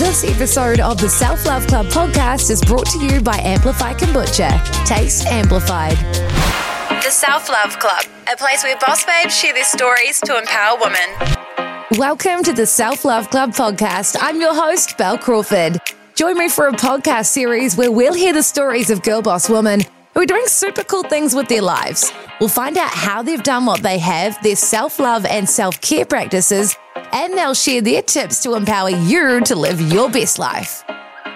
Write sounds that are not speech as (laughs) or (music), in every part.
This episode of the Self Love Club podcast is brought to you by Amplify Kombucha. Taste amplified. The Self Love Club, a place where boss babes share their stories to empower women. Welcome to the Self Love Club podcast. I'm your host, Bel Crawford. Join me for a podcast series where we'll hear the stories of girl boss women who are doing super cool things with their lives. We'll find out how they've done what they have, their self love and self care practices, and they'll share their tips to empower you to live your best life.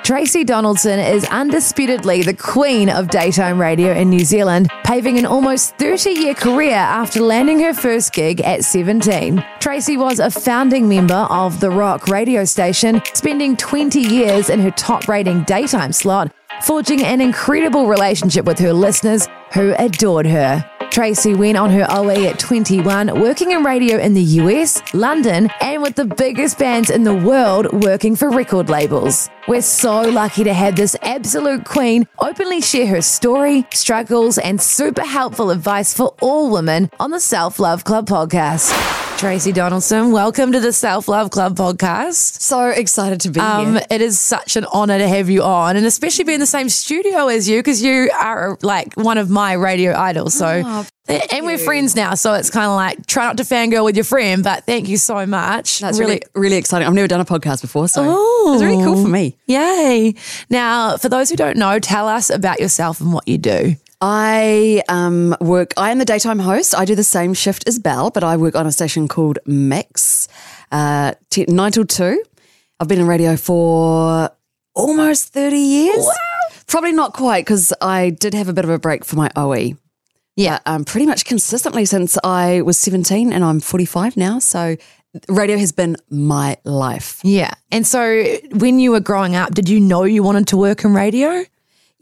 Tracey Donaldson is undisputedly the queen of daytime radio in New Zealand, paving an almost 30 year career after landing her first gig at 17. Tracey was a founding member of The Rock radio station, spending 20 years in her top rating daytime slot, forging an incredible relationship with her listeners who adored her. Tracey went on her OE at 21, working in radio in the US, London, and with the biggest bands in the world working for record labels. We're so lucky to have this absolute queen openly share her story, struggles, and super helpful advice for all women on the Self Love Club podcast. Tracey Donaldson, welcome to the Self Love Club podcast. So excited to be Um, here. it is such an honor to have you on, and especially be in the same studio as you because you are like one of my radio idols. So, Oh, and we're friends now, so it's kind of like try not to fangirl with your friend, but thank you so much. That's really, really exciting. I've never done a podcast before, so Oh. it's really cool for me. Yay. Now, for those who don't know, tell us about yourself and what you do. I um, work, I am the daytime host. I do the same shift as Bel, but I work on a station called Mix, uh, t- 9 till 2. I've been in radio for almost 30 years. Wow. Probably not quite because I did have a bit of a break for my OE. Yeah, um, pretty much consistently since I was 17 and I'm 45 now. So radio has been my life. Yeah. And so when you were growing up, did you know you wanted to work in radio?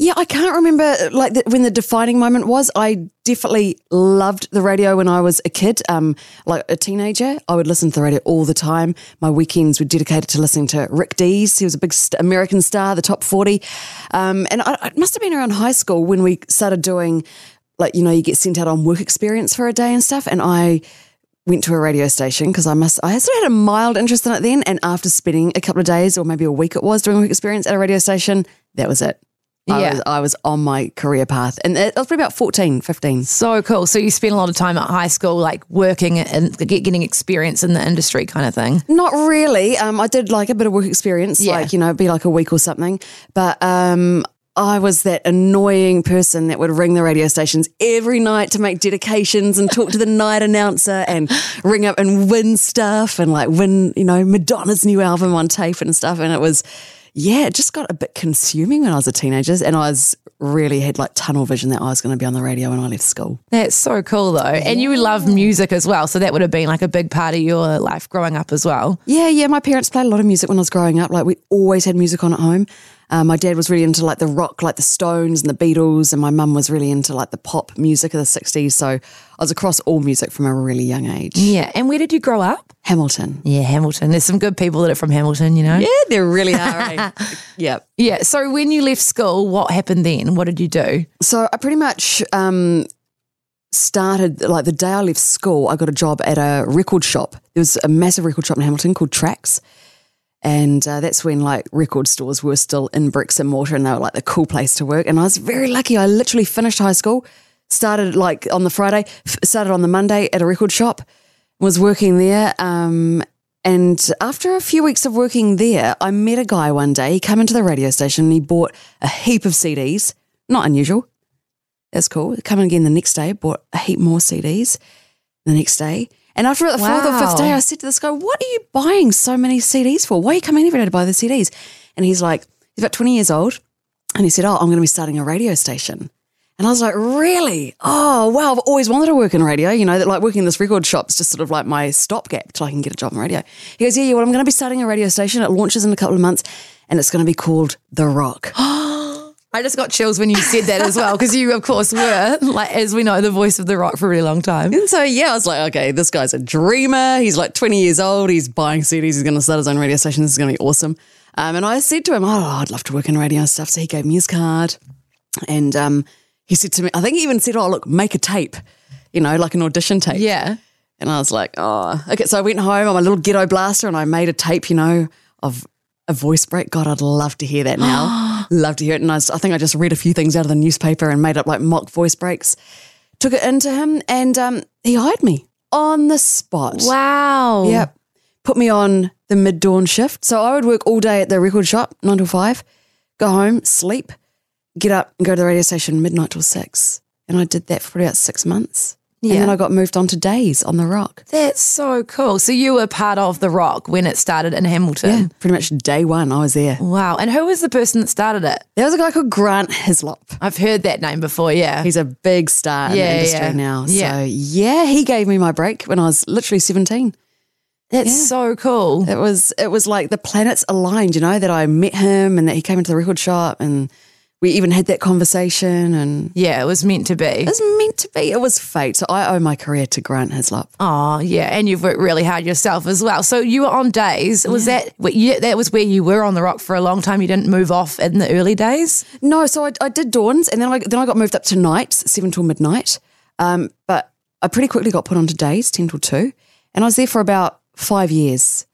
Yeah, I can't remember like the, when the defining moment was. I definitely loved the radio when I was a kid, um, like a teenager. I would listen to the radio all the time. My weekends were dedicated to listening to Rick Dees. He was a big American star, the top forty, um, and I, it must have been around high school when we started doing, like you know, you get sent out on work experience for a day and stuff, and I went to a radio station because I must I sort of had a mild interest in it then and after spending a couple of days or maybe a week it was doing work experience at a radio station that was it I Yeah. was I was on my career path and it was probably about 14 15 So cool. So you spent a lot of time at high school, like working and getting experience in the industry kind of thing. not really um I did like a bit of work experience Yeah. like you know be like a week or something but um I was that annoying person that would ring the radio stations every night to make dedications and talk to the night announcer and ring up and win stuff and like win, you know, Madonna's new album on tape and stuff. And it was, yeah, it just got a bit consuming when I was a teenager. And I was really had like tunnel vision that I was going to be on the radio when I left school. That's so cool though. And you love music as well. So that would have been like a big part of your life growing up as well. Yeah, yeah. My parents played a lot of music when I was growing up. Like we always had music on at home. Um, my dad was really into like the rock, like the Stones and the Beatles, and my mum was really into like the pop music of the '60s. So I was across all music from a really young age. Yeah. And where did you grow up? Hamilton. Yeah, Hamilton. There's some good people that are from Hamilton, you know? Yeah, there really are. eh? (laughs) yeah. Yeah. So when you left school, what happened then? What did you do? So I pretty much um, started like the day I left school. I got a job at a record shop. There was a massive record shop in Hamilton called Trax. And uh, that's when like record stores were still in bricks and mortar and they were like the cool place to work. And I was very lucky. I literally finished high school, started like on the Friday, f- started on the Monday at a record shop, was working there. Um, and after a few weeks of working there, I met a guy one day. He came into the radio station and he bought a heap of CDs. Not unusual. That's cool. Coming again the next day, bought a heap more CDs the next day. And after the fourth or fifth day, I said to this guy, What are you buying so many CDs for? Why are you coming every day to buy the CDs? And he's like, He's about 20 years old. And he said, Oh, I'm going to be starting a radio station. And I was like, really? Oh, wow. I've always wanted to work in radio. You know, that like working in this record shop is just sort of like my stopgap till I can get a job in radio. He goes, yeah, yeah, well, I'm going to be starting a radio station. It launches in a couple of months and it's going to be called The Rock. (gasps) (gasps) (gasps) I just got chills when you said that as well, because you, of course, were, like, as we know, the voice of The Rock for a really long time. And so, yeah, I was like, okay, this guy's a dreamer. He's like 20 years old. He's buying CDs. He's going to start his own radio station. This is going to be awesome. Um, and I said to him, oh, I'd love to work in radio and stuff. So he gave me his card. And um, he said to me, I think he even said, oh, look, make a tape, you know, like an audition tape. Yeah. And I was like, oh, okay. So I went home on my little ghetto blaster and I made a tape, you know, of a voice break. God, I'd love to hear that now. (gasps) (gasps) love to hear it. And I, I think I just read a few things out of the newspaper and made up like mock voice breaks. Took it into him and um, he hired me on the spot. Wow. Yep. Put me on the mid dawn shift. So I would work all day at the record shop, nine till five, go home, sleep, get up and go to the radio station midnight till six. And I did that for about six months. Yeah. And then I got moved on to days on the rock. That's so cool. So you were part of The Rock when it started in Hamilton. Yeah, pretty much day one, I was there. Wow. And who was the person that started it? There was a guy called Grant Hislop. I've heard that name before, yeah. He's a big star in Yeah, the industry yeah. now. Yeah. So yeah, he gave me my break when I was literally 17. That's so cool. It was it was like the planets aligned, you know, that I met him and that he came into the record shop and we even had that conversation and Yeah, it was meant to be. it was meant to be. It was fate. So I owe my career to Grant Hislop. Oh, yeah. And you've worked really hard yourself as well. So you were on days. Was that, what you, that was where you were on the rock for a long time? You didn't move off in the early days? No, so I, I did dawns and then I then I got moved up to nights, seven till midnight. Um, but I pretty quickly got put onto days, ten till two, and I was there for about five years,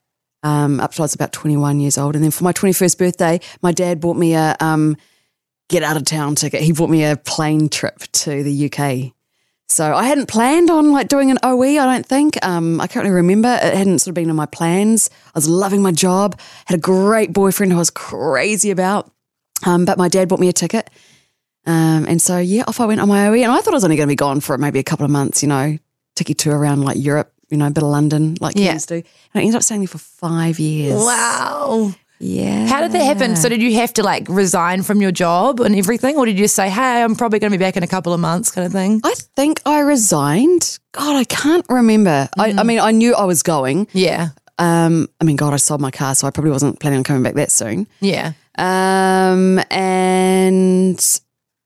um, up till I was about twenty one years old. And then for my twenty first birthday, my dad bought me a um, get out of town ticket. He bought me a plane trip to the UK. So I hadn't planned on like doing an OE. I don't think. Um, I can't really remember. It hadn't sort of been in my plans. I was loving my job. Had a great boyfriend who I was crazy about. Um, but my dad bought me a ticket. Um, and so, yeah, off I went on my OE. And I thought I was only going to be gone for maybe a couple of months, you know, ticky tour around like Europe, you know, a bit of London, like Yeah. kids do. And I ended up staying there for five years. Wow. Yeah. How did that happen? So did you have to like resign from your job and everything? Or did you just say, hey, I'm probably going to be back in a couple of months kind of thing? I think I resigned. God, I can't remember. I, I mean, I knew I was going. Yeah. Um, I mean, God, I sold my car, so I probably wasn't planning on coming back that soon. Yeah. Um, and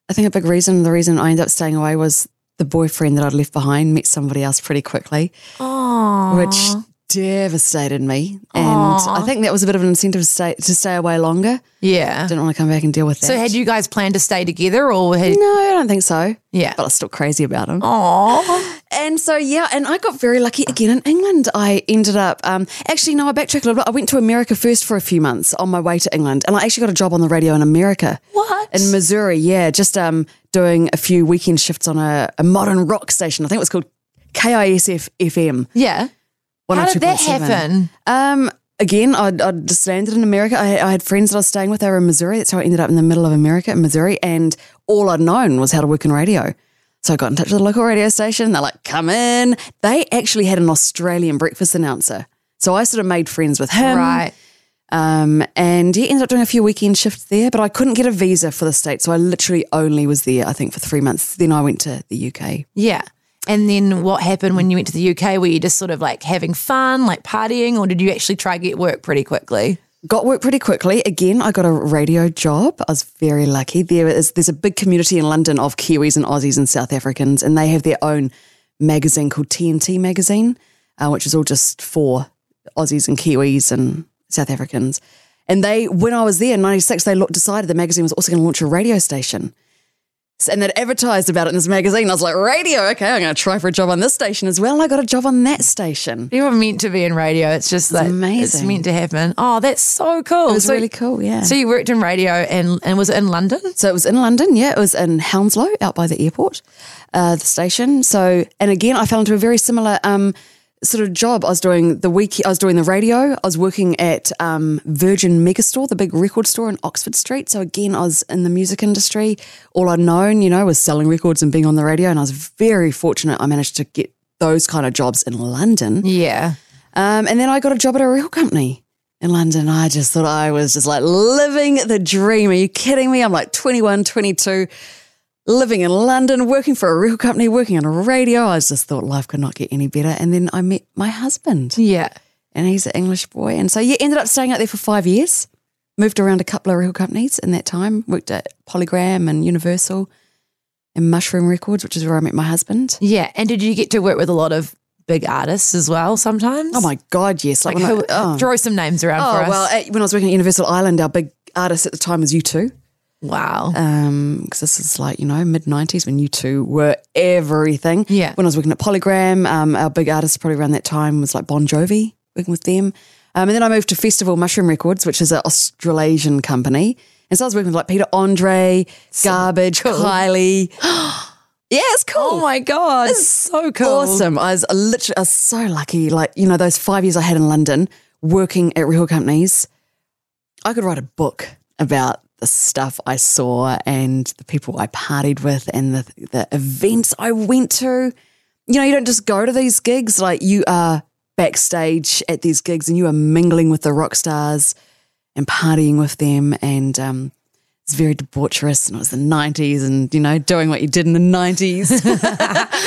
I think a big reason, the reason I ended up staying away was the boyfriend that I'd left behind met somebody else pretty quickly, Oh. which devastated me. And I think that was a bit of an incentive to stay, to stay away longer. Yeah. Didn't want to come back and deal with that. So had you guys planned to stay together or had No, I don't think so. Yeah. But I was still crazy about him. Oh. And so, yeah, and I got very lucky again in England. I ended up, um, actually, no, I backtracked a little bit. I went to America first for a few months on my way to England, and I actually got a job on the radio in America. What? In Missouri, yeah, just um, doing a few weekend shifts on a, a modern rock station. I think it was called KISF FM. Yeah. How did that happen? Um, again, I, I just landed in America. I, I had friends that I was staying with. They were in Missouri. That's how I ended up in the middle of America, in Missouri. And all I'd known was how to work in radio. So I got in touch with the local radio station. They're like, come in. They actually had an Australian breakfast announcer. So I sort of made friends with him. Right. Um, and he ended up doing a few weekend shifts there, but I couldn't get a visa for the state. So I literally only was there, I think, for three months. Then I went to the UK. Yeah. And then what happened when you went to the UK? Were you just sort of like having fun, like partying, or did you actually try get work pretty quickly? Got work pretty quickly. Again, I got a radio job. I was very lucky. There is there's a big community in London of Kiwis and Aussies and South Africans, and they have their own magazine called TNT Magazine, uh, which is all just for Aussies and Kiwis and South Africans. And they, when I was there in '96, they decided the magazine was also going to launch a radio station. And they'd advertised about it in this magazine. I was like, radio, okay, I'm going to try for a job on this station as well. And I got a job on that station. You were meant to be in radio. It's just like it's meant to happen. Oh, that's so cool. It was so, really cool, yeah. So you worked in radio and and was it in London? So it was in London, yeah. It was in Hounslow, out by the airport, uh, the station. So, and again, I fell into a very similar um, sort of job. I was doing the week, I was doing the radio. I was working at um, Virgin Megastore, the big record store in Oxford Street. So again, I was in the music industry. All I'd known, you know, was selling records and being on the radio. And I was very fortunate. I managed to get those kind of jobs in London. Yeah. Um, and then I got a job at a record company in London. I just thought I was just like living the dream. Are you kidding me? I'm like 21, 22. Living in London, working for a record company, working on a radio. I just thought life could not get any better. And then I met my husband, Yeah. and he's an English boy. And so, yeah, ended up staying out there for five years. Moved around a couple of record companies in that time. Worked at Polygram and Universal and Mushroom Records, which is where I met my husband. Yeah. And did you get to work with a lot of big artists as well sometimes? Oh my God, yes. Like, I- who, oh. throw some names around Oh, for us. well, at, when I was working at Universal Island, our big artist at the time was U2. Wow. because this is like you know mid '90s when U2 were everything. Yeah. When I was working at Polygram, um, our big artist probably around that time was like Bon Jovi, working with them. Um, and then I moved to Festival Mushroom Records, which is an Australasian company. And so I was working with like Peter Andre, Garbage, Kylie. (gasps) yeah, it's cool. oh my God. It's so cool. Awesome. I was literally, I was so lucky. Like, you know, those five years I had in London working at record companies, I could write a book about the stuff I saw and the people I partied with and the, the events I went to. You know, you don't just go to these gigs, like, you are backstage at these gigs and you are mingling with the rock stars and partying with them. And, um, it's very debaucherous and it was the 90s and, you know, doing what you did in the 90s.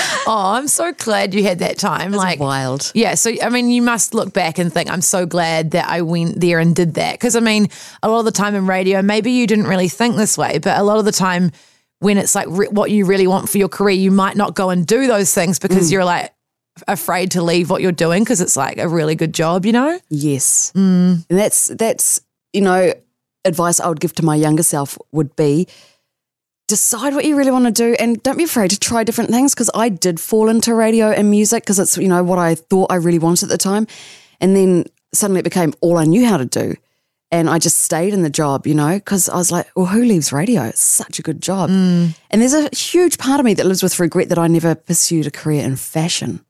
(laughs) (laughs) Oh, I'm so glad you had that time. like wild. Yeah, so I mean, you must look back and think, I'm so glad that I went there and did that. Because I mean, a lot of the time in radio, maybe you didn't really think this way, but a lot of the time when it's like re- what you really want for your career, you might not go and do those things because mm. you're like afraid to leave what you're doing because it's like a really good job, you know? Yes. Mm. And that's that's you know advice I would give to my younger self would be decide what you really want to do and don't be afraid to try different things because I did fall into radio and music because it's you know what I thought I really wanted at the time. And then suddenly it became all I knew how to do. And I just stayed in the job you know because I was like well who leaves radio? It's such a good job. Mm. And there's a huge part of me that lives with regret that I never pursued a career in fashion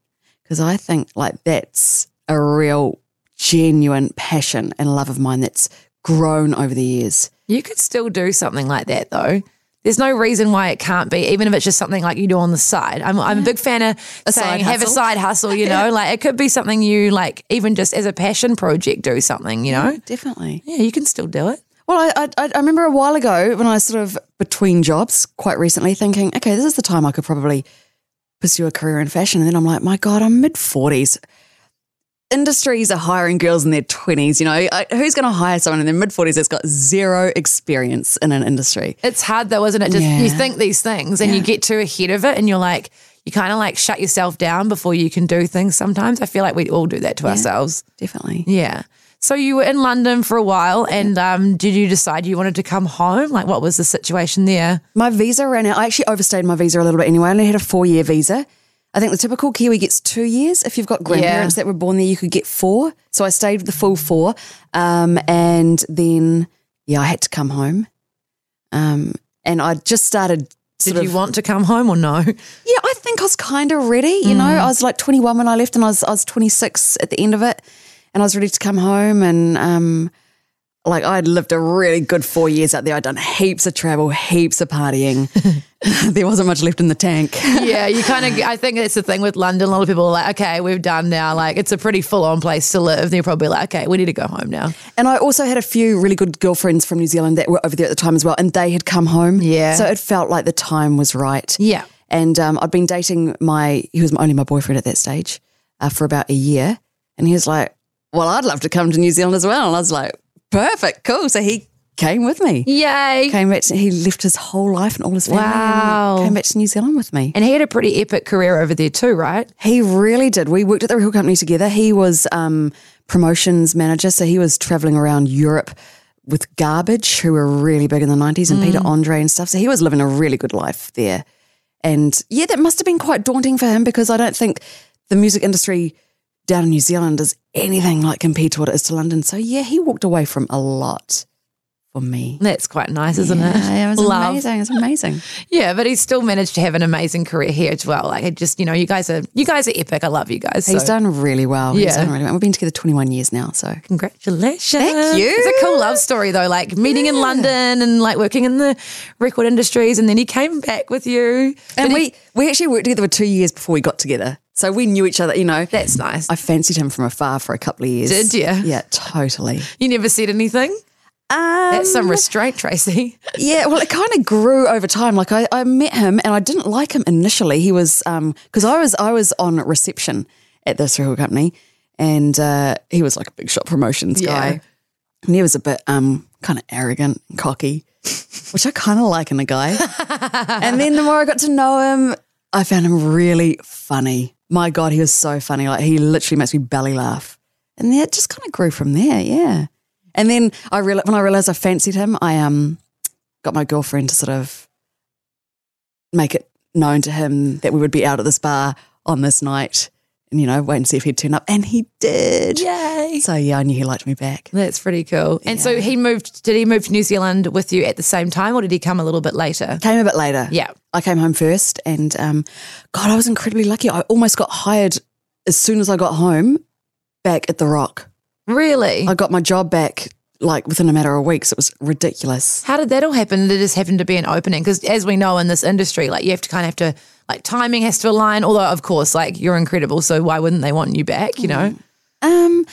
because I think like that's a real genuine passion and love of mine that's grown over the years. You could still do something like that though. There's no reason why it can't be, even if it's just something like you do on the side. I'm, I'm a big fan of A saying have a side hustle, you know, (laughs) like it could be something you like, even just as a passion project, do something, you know? Definitely. Yeah, you can still do it. Well, I, I I remember a while ago when I was sort of between jobs, quite recently, thinking, okay, this is the time I could probably pursue a career in fashion, and then I'm like, my God, I'm mid forties. Industries are hiring girls in their twenties. You know, who's going to hire someone in their mid forties that's got zero experience in an industry? It's hard though, isn't it? Just Yeah. you think these things and you get too ahead of it and you're like, you kind of like shut yourself down before you can do things sometimes. I feel like we all do that to ourselves. Definitely. Yeah. So you were in London for a while and um, did you decide you wanted to come home? Like what was the situation there? My visa ran out. I actually overstayed my visa a little bit anyway. I only had a four year visa. I think the typical Kiwi gets two years. If you've got grandparents that were born there, you could get four. So I stayed the full four. Um, and then, yeah, I had to come home. Um, and I just started. Did you of, want to come home or no? yeah, I think I was kind of ready. You know, I was like 21 when I left, and I was I was 26 at the end of it, and I was ready to come home. And um, like I'd lived a really good four years out there. I'd done heaps of travel, heaps of partying. (laughs) there wasn't much left in the tank. (laughs) yeah, you kind of. I think it's the thing with London. A lot of people are like, okay, we've done now. Like, it's a pretty full on place to live. They're probably like, okay, we need to go home now. And I also had a few really good girlfriends from New Zealand that were over there at the time as well, and they had come home. Yeah. So it felt like the time was right. Yeah. And um, I'd been dating my, he was only my boyfriend at that stage uh, for about a year. And he was like, well, I'd love to come to New Zealand as well. And I was like, perfect, cool. So he came with me. Yay. Came back, to, he left his whole life and all his family Wow. came back to New Zealand with me. And he had a pretty epic career over there too, right? He really did. We worked at the record company together. He was um, promotions manager, so he was traveling around Europe with Garbage, who were really big in the nineties, and Peter Andre and stuff. So he was living a really good life there. And yeah, that must have been quite daunting for him because I don't think the music industry down in New Zealand is anything like compared to what it is to London. So yeah, he walked away from a lot for me. That's quite nice, isn't it? Yeah, it was Love. amazing. It was amazing. (laughs) Yeah, but he's still managed to have an amazing career here as well. Like, it just you know, you guys are you guys are epic. I love you guys. He's so done really well. He's Yeah. done really well. We've been together 21 years now, so Congratulations. Thank you. It's a cool love story though, like meeting in London and like working in the record industries and then he came back with you. And we, he- we actually worked together for two years before we got together. So we knew each other, you know. that's nice. I fancied him from afar for a couple of years. Did ya? Yeah, totally. you never said anything? That's some Um, restraint, Tracey. (laughs) Yeah, well, it kind of grew over time. Like I, I met him, and I didn't like him initially. He was because I was I was on reception at this record company, and uh, he was like a big shot promotions Yeah. guy, and he was a bit um kind of arrogant, and cocky, (laughs) which I kind of like in a guy. (laughs) and then the more I got to know him, I found him really funny. My God, he was so funny. Like he literally makes me belly laugh, and it just kind of grew from there. Yeah. And then I real when I realized I fancied him, I um got my girlfriend to sort of make it known to him that we would be out at this bar on this night and, you know, wait and see if he'd turn up. And he did. Yay. So, yeah, I knew he liked me back. That's pretty cool. And so he moved, did he move to New Zealand with you at the same time or did he come a little bit later? Came a bit later. Yeah. I came home first and, um, God, I was incredibly lucky. I almost got hired as soon as I got home back at The Rock. Really? I got my job back like within a matter of weeks. It was ridiculous. How did that all happen? Did it just happen to be an opening? Because as we know in this industry, like you have to kind of have to, like timing has to align. Although, of course, like you're incredible. So why wouldn't they want you back, you know? Um,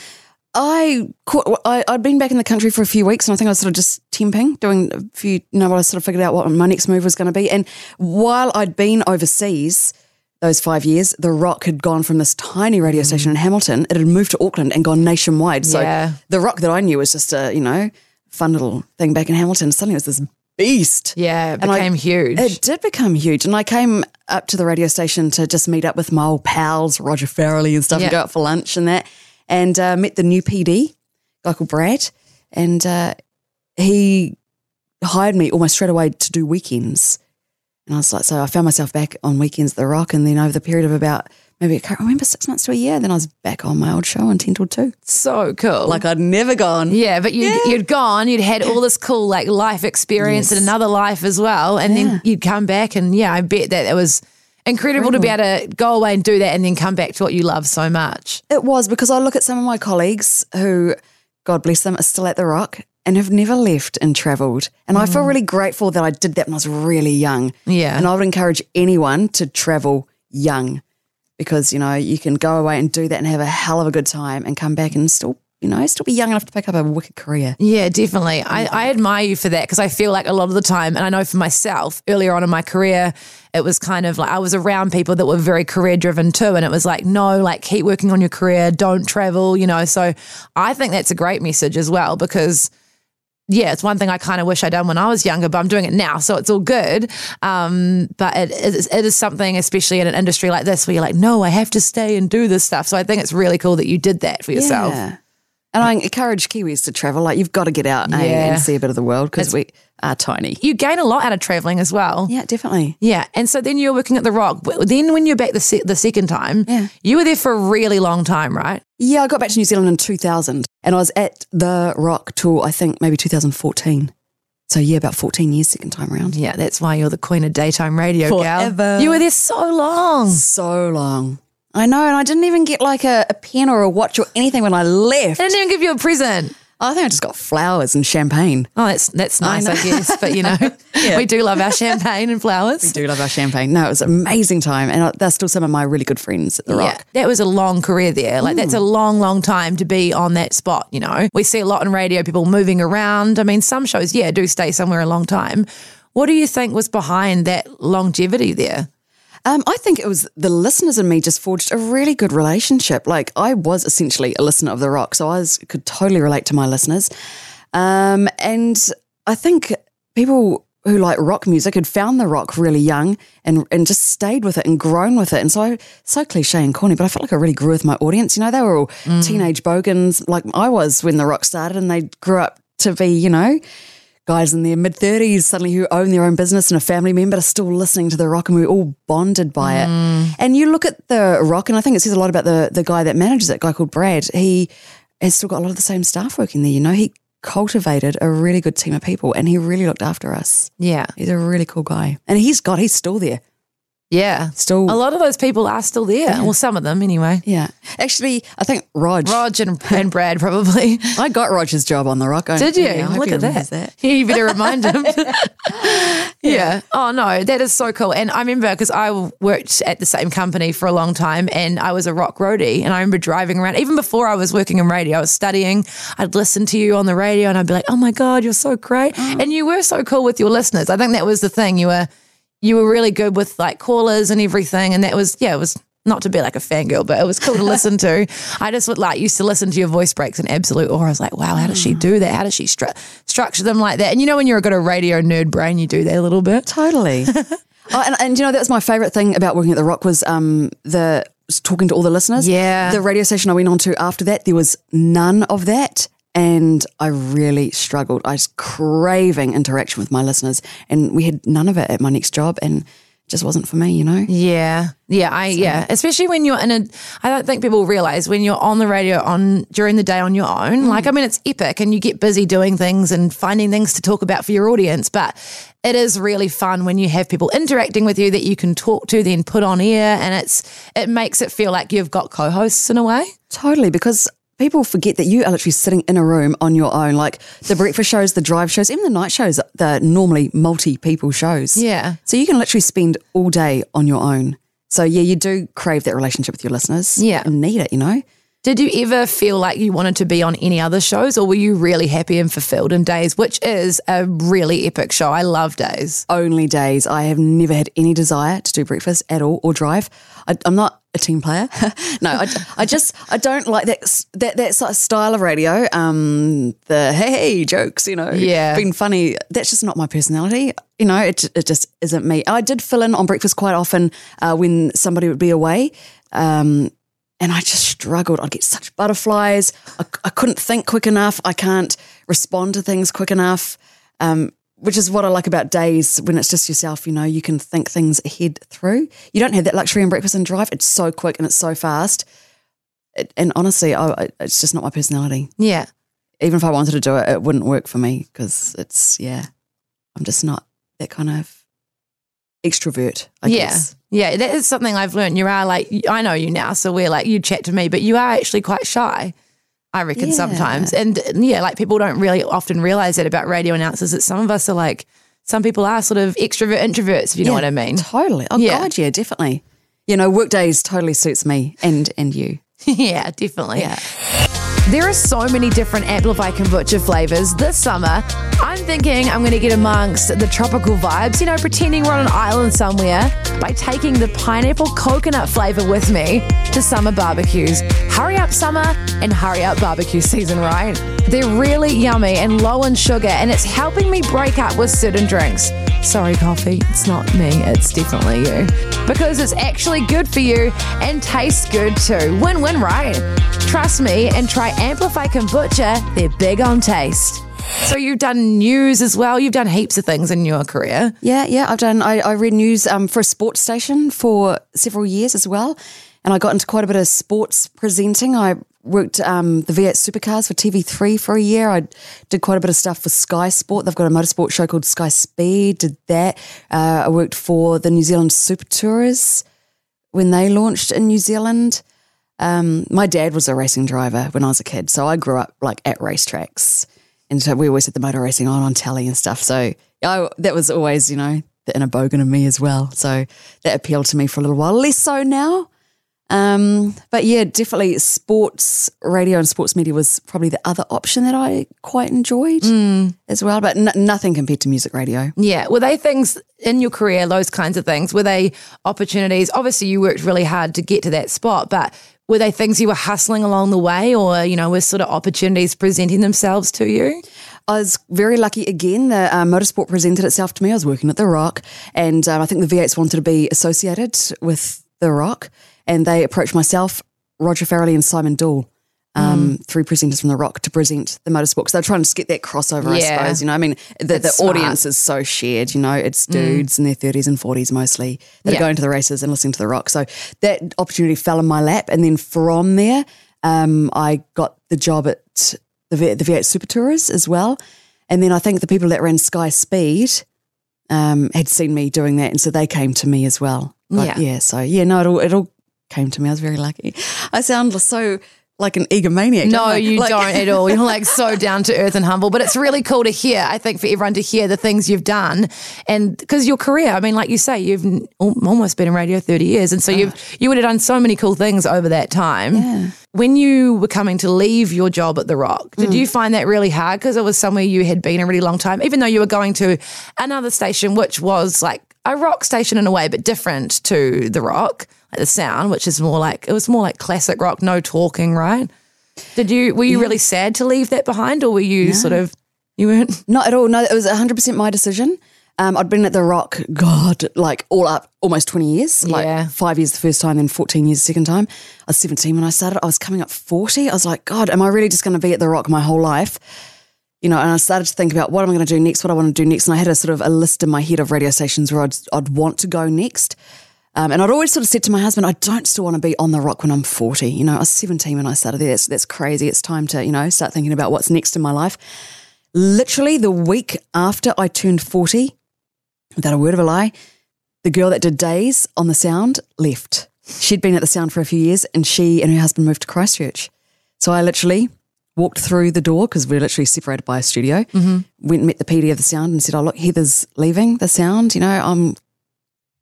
I, caught, I I'd been back in the country for a few weeks, and I think I was sort of just temping, doing a few. You know, what I sort of figured out what my next move was going to be. And while I'd been overseas those five years, The Rock had gone from this tiny radio station in Hamilton. It had moved to Auckland and gone nationwide. So Yeah. The Rock that I knew was just a you know fun little thing back in Hamilton. Suddenly it was this beast. Yeah, it And I- became huge. It did become huge. And I came up to the radio station to just meet up with my old pals, Roger Farrelly and stuff, Yeah. and go out for lunch and that. And uh, met the new PD, guy called Brad. And uh, he hired me almost straight away to do weekends. And I was like, so I found myself back on weekends at The Rock. And then over the period of about maybe, I can't remember, six months to a year, then I was back on my old show on 10 till 2. so cool. Like I'd never gone. yeah, but you'd, you'd gone, you'd had all this cool like life experience Yes. and another life as well. And Yeah. then you'd come back and yeah, I bet that it was incredible to be able to go away and do that and then come back to what you love so much. It was because I look at some of my colleagues who, God bless them, are still at the Rock and have never left and travelled. And I feel mm. really grateful that I did that when I was really young. Yeah. And I would encourage anyone to travel young because, you know, you can go away and do that and have a hell of a good time and come back and still, you know, still be young enough to pick up a wicked career. Yeah, definitely. I, I admire you for that because I feel like a lot of the time, and I know for myself earlier on in my career, it was kind of like I was around people that were very career driven too. And it was like, no, like keep working on your career, don't travel, you know. So I think that's a great message as well because. Yeah, it's one thing I kind of wish I'd done when I was younger, but I'm doing it now, so it's all good. Um, but it, it, is, it is something, especially in an industry like this, where you're like, no, I have to stay and do this stuff. So I think it's really cool that you did that for yourself. Yeah. And I encourage Kiwis to travel. Like, you've got to get out eh, Yeah. and see a bit of the world because we are tiny. You gain a lot out of traveling as well. Yeah, definitely. Yeah, and so then you were working at the Rock. Then when you're back the se- the second time, Yeah. you were there for a really long time, right? Yeah, I got back to New Zealand in 2000 and I was at the Rock tour, I think maybe 2014. So, yeah, about 14 years, second time around. Yeah, that's why you're the queen of daytime radio, Forever. gal. You were there so long. So long. I know. And I didn't even get like a, a pen or a watch or anything when I left. They didn't even give you a present. I think I just got flowers and champagne. Oh, that's that's nice, I, know. guess. But you know, (laughs) Yeah. we do love our champagne and flowers. We do love our champagne. No, it was an amazing time. And I- they're still some of my really good friends at the Yeah, Rock. that was a long career there. Like that's a mm. long, long time to be on that spot. You know, we see a lot in radio, people moving around. I mean, some shows, yeah, do stay somewhere a long time. What do you think was behind that longevity there? Um, I think it was the listeners and me just forged a really good relationship. Like I was essentially a listener of the rock, so I was, could totally relate to my listeners. Um, and I think people who like rock music had found the rock really young and and just stayed with it and grown with it. And so I, so cliche and corny, but I felt like I really grew with my audience. You know, they were all teenage bogans like I was when the rock started, and they grew up to be, you know, guys in their mid 30s suddenly who own their own business and a family member are still listening to the rock and we're all bonded by it. Mm. And you look at the rock, and I think it says a lot about the, the guy that manages it, a guy called Brad. He has still got a lot of the same staff working there. You know, he cultivated a really good team of people and he really looked after us. Yeah. He's a really cool guy. And he's got, he's still there. Yeah. Still- A lot of those people are still there. Well, some of them anyway. Yeah. Actually, I think Rog. Rog and, and Brad probably. (laughs) I got Roger's job on the rock. I- Did you? Yeah, Look at that. that. Yeah, (laughs) you better remind him. (laughs) yeah. Oh, no, that is so cool. And I remember because I worked at the same company for a long time and I was a rock roadie. And I remember driving around, even before I was working in radio, I was studying. I'd listen to you on the radio and I'd be like, oh my God, you're so great. Oh. And you were so cool with your listeners. I think that was the thing. You were. You were really good with like callers and everything, and that was yeah, it was not to be like a fangirl, but it was cool to listen to. I just would like used to listen to your voice breaks in absolute awe. I was like, wow, how does she do that? How does she stru- structure them like that? And you know, when you're got a radio nerd brain, you do that a little bit. Totally. (laughs) oh, and, and you know, that was my favorite thing about working at the Rock was um, the was talking to all the listeners. Yeah. The radio station I went on to after that, there was none of that. And I really struggled. I was craving interaction with my listeners, and we had none of it at my next job, and just wasn't for me, you know? Yeah, yeah, I yeah. Especially when you're in a, I don't think people realize when you're on the radio on during the day on your own. Mm. Like, I mean, it's epic, and you get busy doing things and finding things to talk about for your audience. But it is really fun when you have people interacting with you that you can talk to, then put on air, and it's it makes it feel like you've got co-hosts in a way. Totally, because people forget that you are literally sitting in a room on your own. Like the breakfast shows, the drive shows, even the night shows, they're normally multi people shows. Yeah. So you can literally spend all day on your own. So yeah, you do crave that relationship with your listeners. Yeah. And need it, you know? Did you ever feel like you wanted to be on any other shows, or were you really happy and fulfilled in Days, which is a really epic show? I love Days. Only days. I have never had any desire to do breakfast at all or drive. I, I'm not a team player. (laughs) no, I, I just I don't like that that that sort of style of radio. Um, the hey hey jokes, you know, Yeah. being funny. That's just not my personality. You know, it it just isn't me. I did fill in on breakfast quite often uh, when somebody would be away. Um, and I just struggled. I'd get such butterflies. I, I couldn't think quick enough. I can't respond to things quick enough. Um, which is what I like about days when it's just yourself. You know, you can think things ahead through. You don't have that luxury in breakfast and drive. It's so quick and it's so fast. It, and honestly, I, I- it's just not my personality. Yeah. Even if I wanted to do it, it wouldn't work for me because it's yeah, I'm just not that kind of extrovert. I yeah. guess. Yeah. That is something I've learned. You are like, I know you now, so we're like, you chat to me, but you are actually quite shy. I reckon Yeah. sometimes. And uh, yeah, like people don't really often realize that about radio announcers that some of us are like, some people are sort of extrovert introverts, if you know what I mean. Totally. Oh Yeah. God, yeah, definitely. You know, work days totally suits me and and you. (laughs) yeah, definitely. Yeah. There are so many different Amplify kombucha flavors this summer. I'm thinking I'm going to get amongst the tropical vibes, you know, pretending we're on an island somewhere by taking the pineapple coconut flavor with me to summer barbecues. Hurry up, summer, and hurry up barbecue season, right? They're really yummy and low in sugar, and it's helping me break up with certain drinks. Sorry, coffee, it's not me, it's definitely you. Because it's actually good for you and tastes good too. Win win, right? Trust me and try Amplify Kombucha, they're big on taste. So you've done news as well, you've done heaps of things in your career. Yeah, yeah. I've done. I, I read news um, for a sports station for several years as well, and I got into quite a bit of sports presenting. I worked um, the V8 Supercars for TV3 for a year. I did quite a bit of stuff for Sky Sport. They've got a motorsport show called Sky Speed. Did that. Uh, I worked for the New Zealand SuperTourers when they launched in New Zealand. Um, my dad was a racing driver when I was a kid, so I grew up like at racetracks, and so we always had the motor racing on on telly and stuff. So I, that was always, you know, the inner bogan of me as well. So that appealed to me for a little while. Less so now, um, but yeah, definitely sports radio and sports media was probably the other option that I quite enjoyed as well. But n- nothing compared to music radio. Yeah. Were they things in your career, those kinds of things? Were they opportunities? Obviously, you worked really hard to get to that spot, but were they things you were hustling along the way or, you know, were sort of opportunities presenting themselves to you? I was very lucky again. The uh, motorsport presented itself to me. I was working at The Rock, and um, I think the V8s wanted to be associated with The Rock, and they approached myself, Roger Farrelly, and Simon Dool. Um, Three presenters from The Rock to present the motorsport So they're trying to get that crossover, Yeah. I suppose. You know, I mean, the, the audience is so shared. You know, it's dudes in their 30s and 40s mostly that Yeah. are going to the races and listening to The Rock. So that opportunity fell in my lap. And then from there, um, I got the job at the, V- the V8 SuperTourers as well. And then I think the people that ran Sky Speed um, had seen me doing that. And so they came to me as well. But Yeah. yeah. So yeah, no, it all it all came to me. I was very lucky. I sound so like an egomaniac. No, you Like- don't at all. You're like so (laughs) down to earth and humble, but it's really cool to hear. I think for everyone to hear the things you've done, and because your career, I mean, like you say, you've almost been in radio thirty years, and so ah. you've you would have done so many cool things over that time. When you were coming to leave your job at the Rock, did mm. you find that really hard because it was somewhere you had been a really long time, even though you were going to another station, which was like a rock station in a way, but different to the Rock, the sound, which is more like it was more like classic rock, no talking, right? Did you were you really sad to leave that behind, or were you sort of you weren't? Not at all. No, it was 100% my decision. Um, I'd been at the Rock, God, like all up almost 20 years. Like Yeah. five years the first time, then 14 years the second time. I was 17 when I started. I was coming up 40. I was like, God, am I really just going to be at the Rock my whole life? You know, and I started to think about what am I going to do next, what I want to do next. And I had a sort of a list in my head of radio stations where I'd, I'd want to go next. Um, and I'd always sort of said to my husband, I don't still want to be on the rock when I'm 40. You know, I was 17 when I started there. That's, that's crazy. It's time to, you know, start thinking about what's next in my life. Literally the week after I turned 40, without a word of a lie, the girl that did days on the sound left. She'd been at the sound for a few years and she and her husband moved to Christchurch. So I literally walked through the door because we're literally separated by a studio, went and met the PD of the sound and said, Oh, look, Heather's leaving the sound. You know, I'm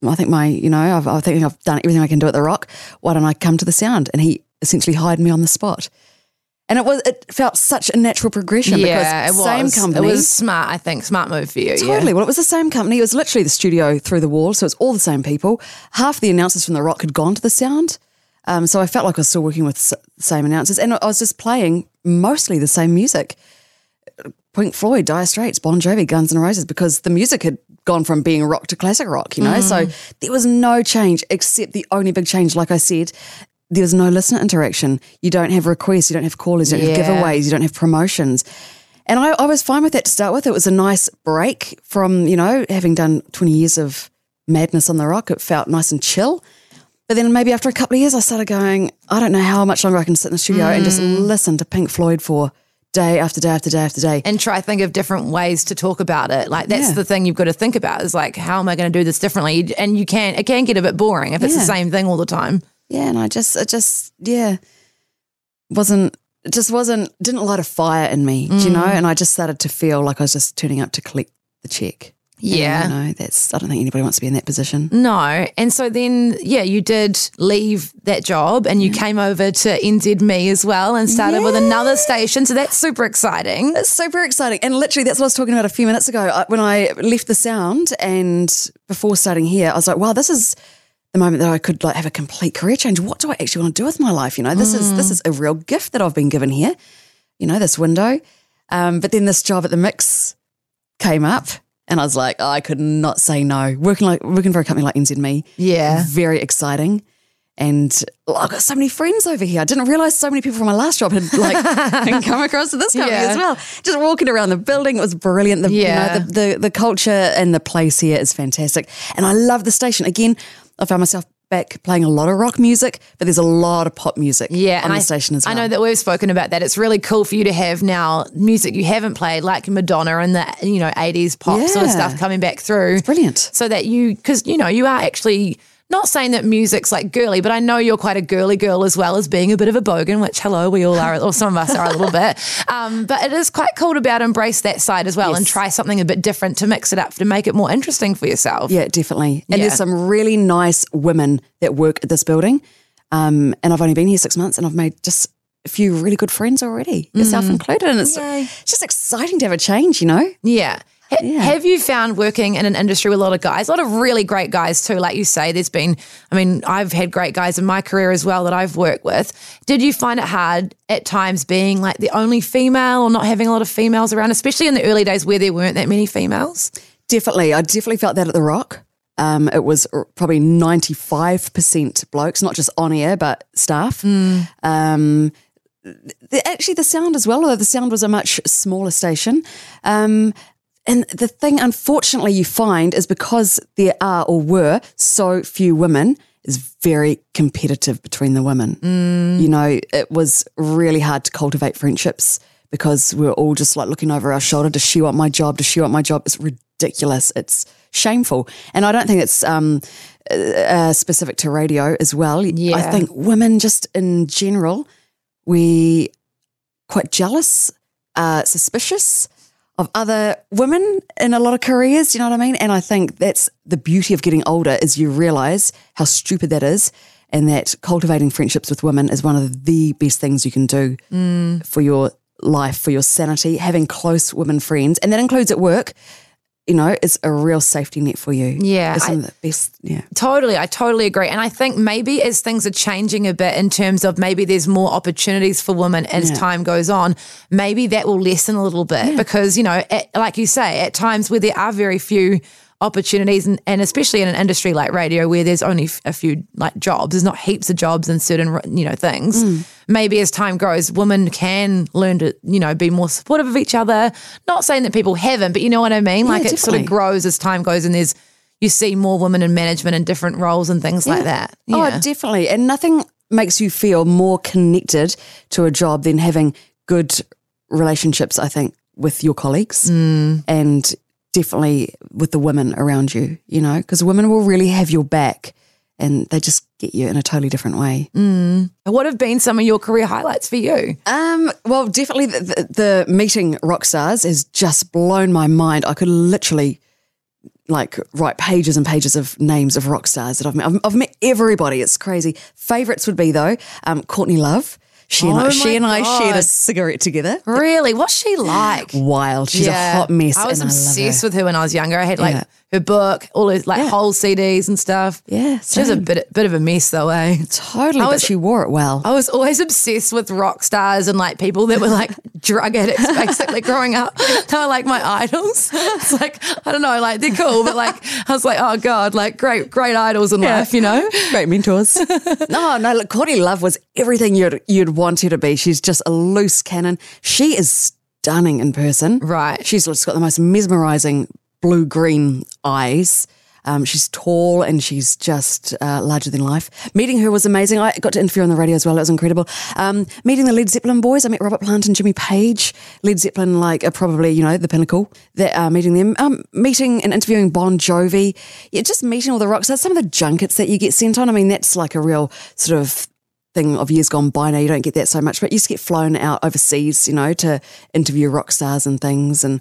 I think my, you know, I've, I think I've done everything I can do at the Rock. Why don't I come to the Sound? And he essentially hired me on the spot. And it was, it felt such a natural progression Yeah, it because same was. company. It was smart, I think, smart move for you. Totally. Well, it was the same company. It was literally the studio through the wall. So it's all the same people. Half the announcers from The Rock had gone to the sound. Um, so I felt like I was still working with the same announcers. And I was just playing mostly the same music. Pink Floyd, Dire Straits, Bon Jovi, Guns N' Roses, because the music had gone from being rock to classic rock, you know? So mm. there was no change, except the only big change, like I said, there was no listener interaction. You don't have requests, you don't have callers, you don't have giveaways, you don't have promotions. And I, I was fine with that to start with. It was a nice break from, you know, having done 20 years of madness on the rock. It felt nice and chill. But then maybe after a couple of years, I started going, I don't know how much longer I can sit in the studio and just mm. listen to Pink Floyd for day after day after day after day. And try think of different ways to talk about it. Like that's Yeah. the thing you've got to think about is like, how am I going to do this differently? And you can, it can get a bit boring if it's the same thing all the time. Yeah, and I just, it just, yeah, wasn't, it just wasn't, didn't light a fire in me, do you mm. know? And I just started to feel like I was just turning up to collect the check. Yeah. And, you know, that's, I don't think anybody wants to be in that position. No. And so then, yeah, you did leave that job and you came over to NZME as well and started with another station. So that's super exciting. It's super exciting. And literally, that's what I was talking about a few minutes ago. I, when I left the sound and before starting here, I was like, wow, this is the moment that I could like have a complete career change. What do I actually want to do with my life? You know, this is this is a real gift that I've been given here. You know, this window. Um, but then this job at the mix came up. And I was like, oh, I could not say no. Working like working for a company like NZME, Yeah. very exciting. And oh, I've got so many friends over here. I didn't realize so many people from my last job had like (laughs) come across to this company Yeah. as well. Just walking around the building, it was brilliant. The, Yeah. you know, the, the the culture and the place here is fantastic. And I love the station. Again, I found myself back playing a lot of rock music, but there's a lot of pop music Yeah, on the I, station as well. I know that we've spoken about that. It's really cool for you to have now music you haven't played, like Madonna and the you know eighties pop sort of stuff coming back through. brilliant. So that you, because you know, you are actually not saying that music's like girly, but I know you're quite a girly girl as well as being a bit of a bogan, which hello, we all are, or some of us are a little (laughs) bit. Um, but it is quite cool to be able to embrace that side as well and try something a bit different to mix it up to make it more interesting for yourself. Yeah, definitely. And Yeah. there's some really nice women that work at this building. Um, and I've only been here six months and I've made just a few really good friends already, yourself included. And it's, it's just exciting to have a change, you know? Yeah. Yeah. Have you found working in an industry with a lot of guys, a lot of really great guys too? Like you say, there's been, I mean, I've had great guys in my career as well that I've worked with. Did you find it hard at times being like the only female or not having a lot of females around, especially in the early days where there weren't that many females? Definitely. I definitely felt that at The Rock. Um, it was probably 95% blokes, not just on air, but staff. Um, the, actually, the sound as well, although the sound was a much smaller station. Um, and the thing, unfortunately, you find is because there are or were so few women, is very competitive between the women. You know, it was really hard to cultivate friendships because we're all just like looking over our shoulder. Does she want my job? Does she want my job? It's ridiculous. It's shameful. And I don't think it's um, uh, specific to radio as well. Yeah. I think women just in general, we quite jealous, uh, suspicious of other women in a lot of careers. Do you know what I mean? And I think that's the beauty of getting older is you realize how stupid that is. And that cultivating friendships with women is one of the best things you can do mm. for your life, for your sanity. Having close women friends, and that includes at work, you know, is a real safety net for you. Yeah, It's I- of the best. Yeah. Totally, I totally agree. And I think maybe as things are changing a bit in terms of maybe there's more opportunities for women as Yeah. time goes on, maybe that will lessen a little bit because, you know, at, like you say, at times where there are very few opportunities and, and especially in an industry like radio where there's only f- a few like jobs there's not heaps of jobs in certain you know things Mm. maybe as time grows women can learn to you know be more supportive of each other not saying that people haven't but you know what i mean like it sort of grows as time goes and there's you see more women in management and different roles and things like that. Yeah. Oh, definitely. And nothing makes you feel more connected to a job than having good relationships, I think, with your colleagues and definitely with the women around you, you know, because women will really have your back and they just get you in a totally different way. what have been some of your career highlights for you? Um, well, definitely the, the, the meeting rock stars has just blown my mind. I could literally like write pages and pages of names of rock stars that I've met. I've, I've met everybody. It's crazy. Favorites would be though, um, Courtney Love. She and Oh I, she and I shared a cigarette together. Really? What's she like? Wild. She's a hot mess. I was obsessed I with her when I was younger. I had like Yeah. Her book, all those like Yeah. whole CDs and stuff. Yeah, She was a bit bit of a mess though, eh? Totally. I but she wore it well. I was always obsessed with rock stars and like people that were like (laughs) drug addicts basically growing up. (laughs) They were like my idols. It's like, I don't know, like they're cool, but like I was like, oh God, like great, great idols in life, you know? Great mentors. (laughs) no, no, look, Courtney Love was everything you'd you'd want her to be. She's just a loose cannon. She is stunning in person. Right. She's just got the most mesmerizing blue green eyes. Um, she's tall and she's just uh, larger than life. Meeting her was amazing. I got to interview on the radio as well. It was incredible. Um, meeting the Led Zeppelin boys. I met Robert Plant and Jimmy Page. Led Zeppelin, like, are probably, you know, the pinnacle. That, uh, meeting them. Um, meeting and interviewing Bon Jovi. Yeah, just meeting all the rock stars. Some of the junkets that you get sent on. I mean, that's like a real sort of thing of years gone by now. You don't get that so much, but you just get flown out overseas, you know, to interview rock stars and things. And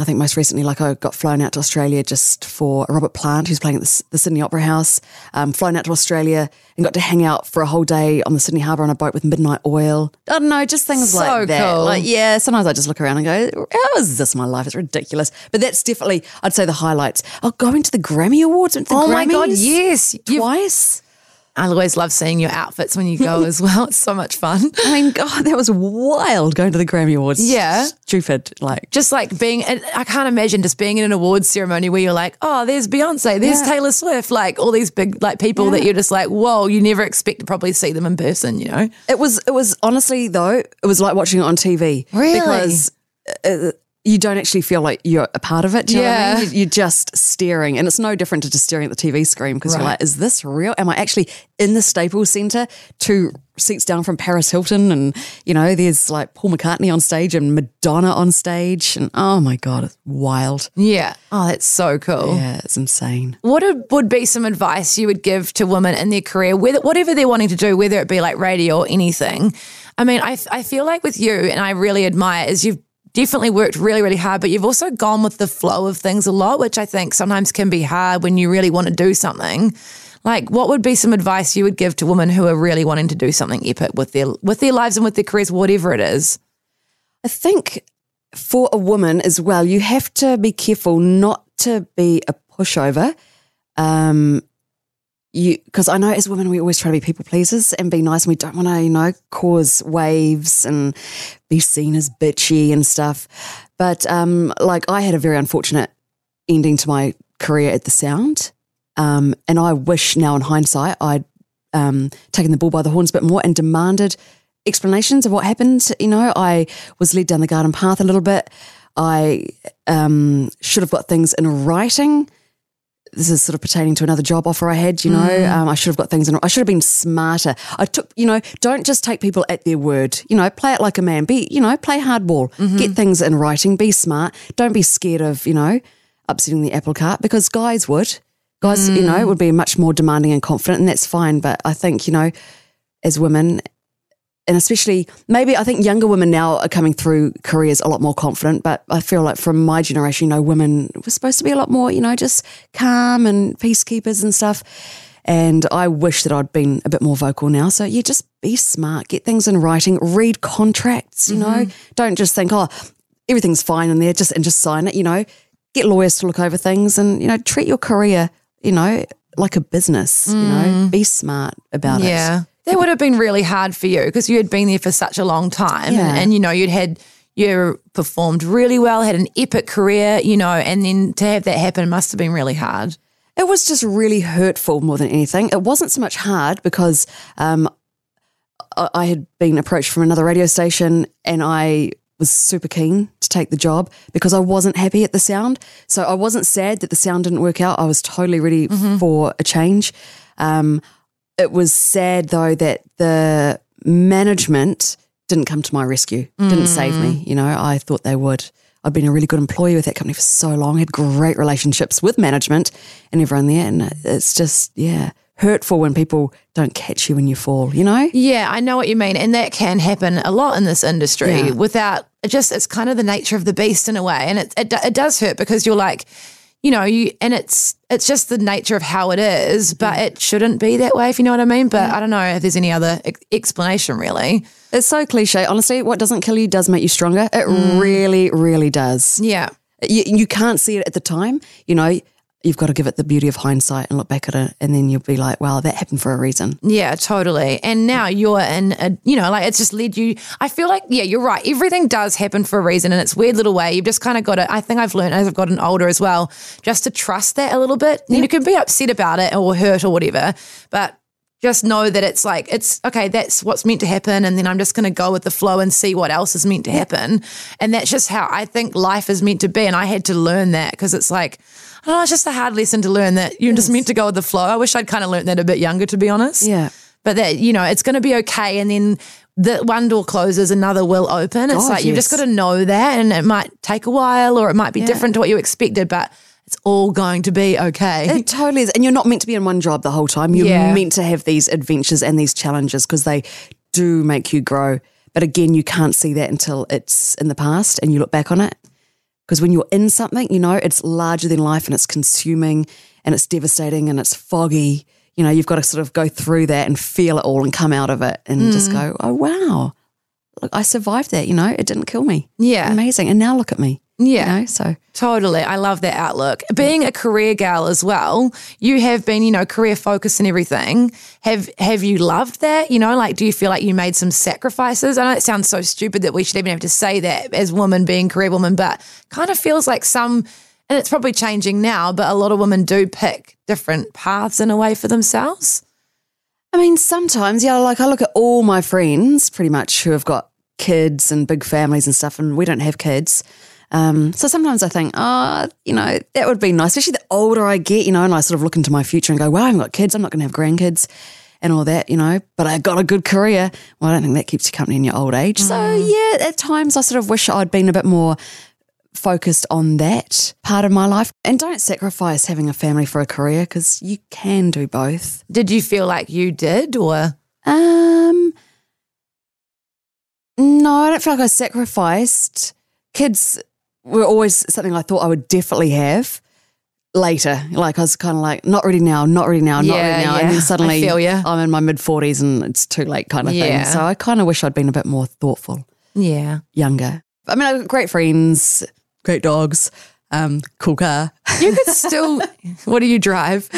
I think most recently, like I got flown out to Australia just for Robert Plant, who's playing at the, the Sydney Opera House. Um, flown out to Australia and got to hang out for a whole day on the Sydney Harbour on a boat with Midnight Oil. I don't know, just things So like that. cool. Like, yeah, sometimes I just look around and go, how is this my life? It's ridiculous. But that's definitely, I'd say, the highlights. Oh, going to the Grammy Awards. the Oh my God, Grammys yes. You've- Twice. I always love seeing your outfits when you go (laughs) as well. It's so much fun. I mean, God, that was wild going to the Grammy Awards. Yeah. Stupid. Like, Just like being, I can't imagine just being in an awards ceremony where you're like, oh, there's Beyonce, there's Yeah. Taylor Swift, like all these big like people that you're just like, whoa, you never expect to probably see them in person, you know? it was, it was honestly, though, it was like watching it on TV. Really? Because uh, you don't actually feel like you're a part of it. Do you know what I Yeah. mean? You- You're just staring. And it's no different to just staring at the TV screen because you're like, is this real? Am I actually in the Staples Centre two seats down from Paris Hilton? And, you know, there's like Paul McCartney on stage and Madonna on stage. And oh my God, it's wild. Yeah. Oh, that's so cool. Yeah, it's insane. What would- would be some advice you would give to women in their career, whether, whatever they're wanting to do, whether it be like radio or anything? I mean, I, I feel like with you, and I really admire, is you've definitely worked really, really hard, but you've also gone with the flow of things a lot, which I think sometimes can be hard when you really want to do something. Like, what would be some advice you would give to women who are really wanting to do something epic with their with their lives and with their careers, whatever it is? I think for a woman as well, you have to be careful not to be a pushover. Um, you because I know as women we always try to be people pleasers and be nice, and we don't want to, you know, cause waves and be seen as bitchy and stuff. But um, like I had a very unfortunate ending to my career at the Sound, um, and I wish now in hindsight I'd um, taken the bull by the horns a bit more and demanded explanations of what happened. You know, I was led down the garden path a little bit. I um, should have got things in writing. This is sort of pertaining to another job offer I had. You know, mm. um, I should have got things in. I should have been smarter. I took, you know, don't just take people at their word. You know, play it like a man. Be, you know, play hardball. Mm-hmm. Get things in writing. Be smart. Don't be scared of, you know. upsetting the apple cart because guys would. Guys, you know, mm. would be much more demanding and confident, and that's fine. But I think, you know, as women, and especially maybe I think younger women now are coming through careers a lot more confident. But I feel like from my generation, you know, women were supposed to be a lot more, you know, just calm and peacekeepers and stuff. And I wish that I'd been a bit more vocal now. So yeah, just be smart, get things in writing, read contracts. You know, mm-hmm. don't just think, oh, everything's fine in there, just and just sign it. You know, get lawyers to look over things, and you know, treat your career, you know, like a business. You know, mm. be smart about it. Yeah. That would have been really hard for you because you had been there for such a long time Yeah. and, and, you know, you'd had, you performed really well, had an epic career, you know, and then to have that happen must have been really hard. It was just really hurtful more than anything. It wasn't so much hard because um, I, had been approached from another radio station and I was super keen to take the job because I wasn't happy at the sound. So I wasn't sad that the sound didn't work out. I was totally ready for a change. Um, it was sad though that the management didn't come to my rescue, didn't save me. Mm. You know, I thought they would. I'd been a really good employee with that company for so long, had great relationships with management and everyone there. And it's just, yeah, hurtful when people don't catch you when you fall, you know? Yeah, I know what you mean. And that can happen a lot in this industry Yeah. without it just, it's kind of the nature of the beast in a way. And it, it, it does hurt because you're like, you know, you, and it's, it's just the nature of how it is, but it shouldn't be that way, if you know what I mean. But I don't know if there's any other ex- explanation really. It's so cliche. Honestly, what doesn't kill you does make you stronger. It mm. really, really does. Yeah. You, you can't see it at the time. You know, you've got to give it the beauty of hindsight and look back at it. And then you'll be like, wow, that happened for a reason. Yeah, totally. And now you're in a, you know, like it's just led you. I feel like, yeah, you're right. Everything does happen for a reason and its weird little way. You've just kind of got to, I think I've learned as I've gotten older as well, just to trust that a little bit. You can be upset about it or hurt or whatever, but just know that it's like, it's okay, that's what's meant to happen. And then I'm just going to go with the flow and see what else is meant to happen. And that's just how I think life is meant to be. And I had to learn that because it's like, I know, it's just a hard lesson to learn that you're just meant to go with the flow. I wish I'd kind of learned that a bit younger, to be honest Yeah. but that you know it's going to be okay and then the one door closes another will open it's God, like you've just got to know that and it might take a while or it might be different to what you expected but it's all going to be okay It totally is. And you're not meant to be in one job the whole time. You're Yeah. meant to have these adventures and these challenges because they do make you grow. But again, you can't see that until it's in the past and you look back on it. Because when you're in something, you know, it's larger than life and it's consuming and it's devastating and it's foggy. You know, you've got to sort of go through that and feel it all and come out of it and just mm. go, oh, wow. Look, I survived that, you know, it didn't kill me. Yeah. Amazing. And now look at me. Yeah. You know, so Totally. I love that outlook. Being a career gal as well, you have been, you know, career focused and everything. Have have you loved that? You know, like do you feel like you made some sacrifices? I know it sounds so stupid that we should even have to say that as women being career women, but kind of feels like some and it's probably changing now, but a lot of women do pick different paths in a way for themselves. I mean, sometimes, yeah, like I look at all my friends pretty much who have got kids and big families and stuff, and we don't have kids. Um, so sometimes I think, oh, you know, that would be nice, especially the older I get, you know, and I sort of look into my future and go, well, I haven't got kids, I'm not going to have grandkids and all that, you know, but I got a good career. Well, I don't think that keeps you company in your old age. So, yeah, at times I sort of wish I'd been a bit more focused on that part of my life. And don't sacrifice having a family for a career because you can do both. Did you feel like you did or Um, no, I don't feel like I sacrificed. Kids were always something I thought I would definitely have later. Like I was kind of like, not ready now, not ready now, not Yeah, ready now. yeah. And then suddenly. I'm in my mid 40s and it's too late kind of Yeah. thing. So I kind of wish I'd been a bit more thoughtful, Yeah. younger. I mean, I've got great friends, great dogs, um, cool car. You could still (laughs) what do you drive?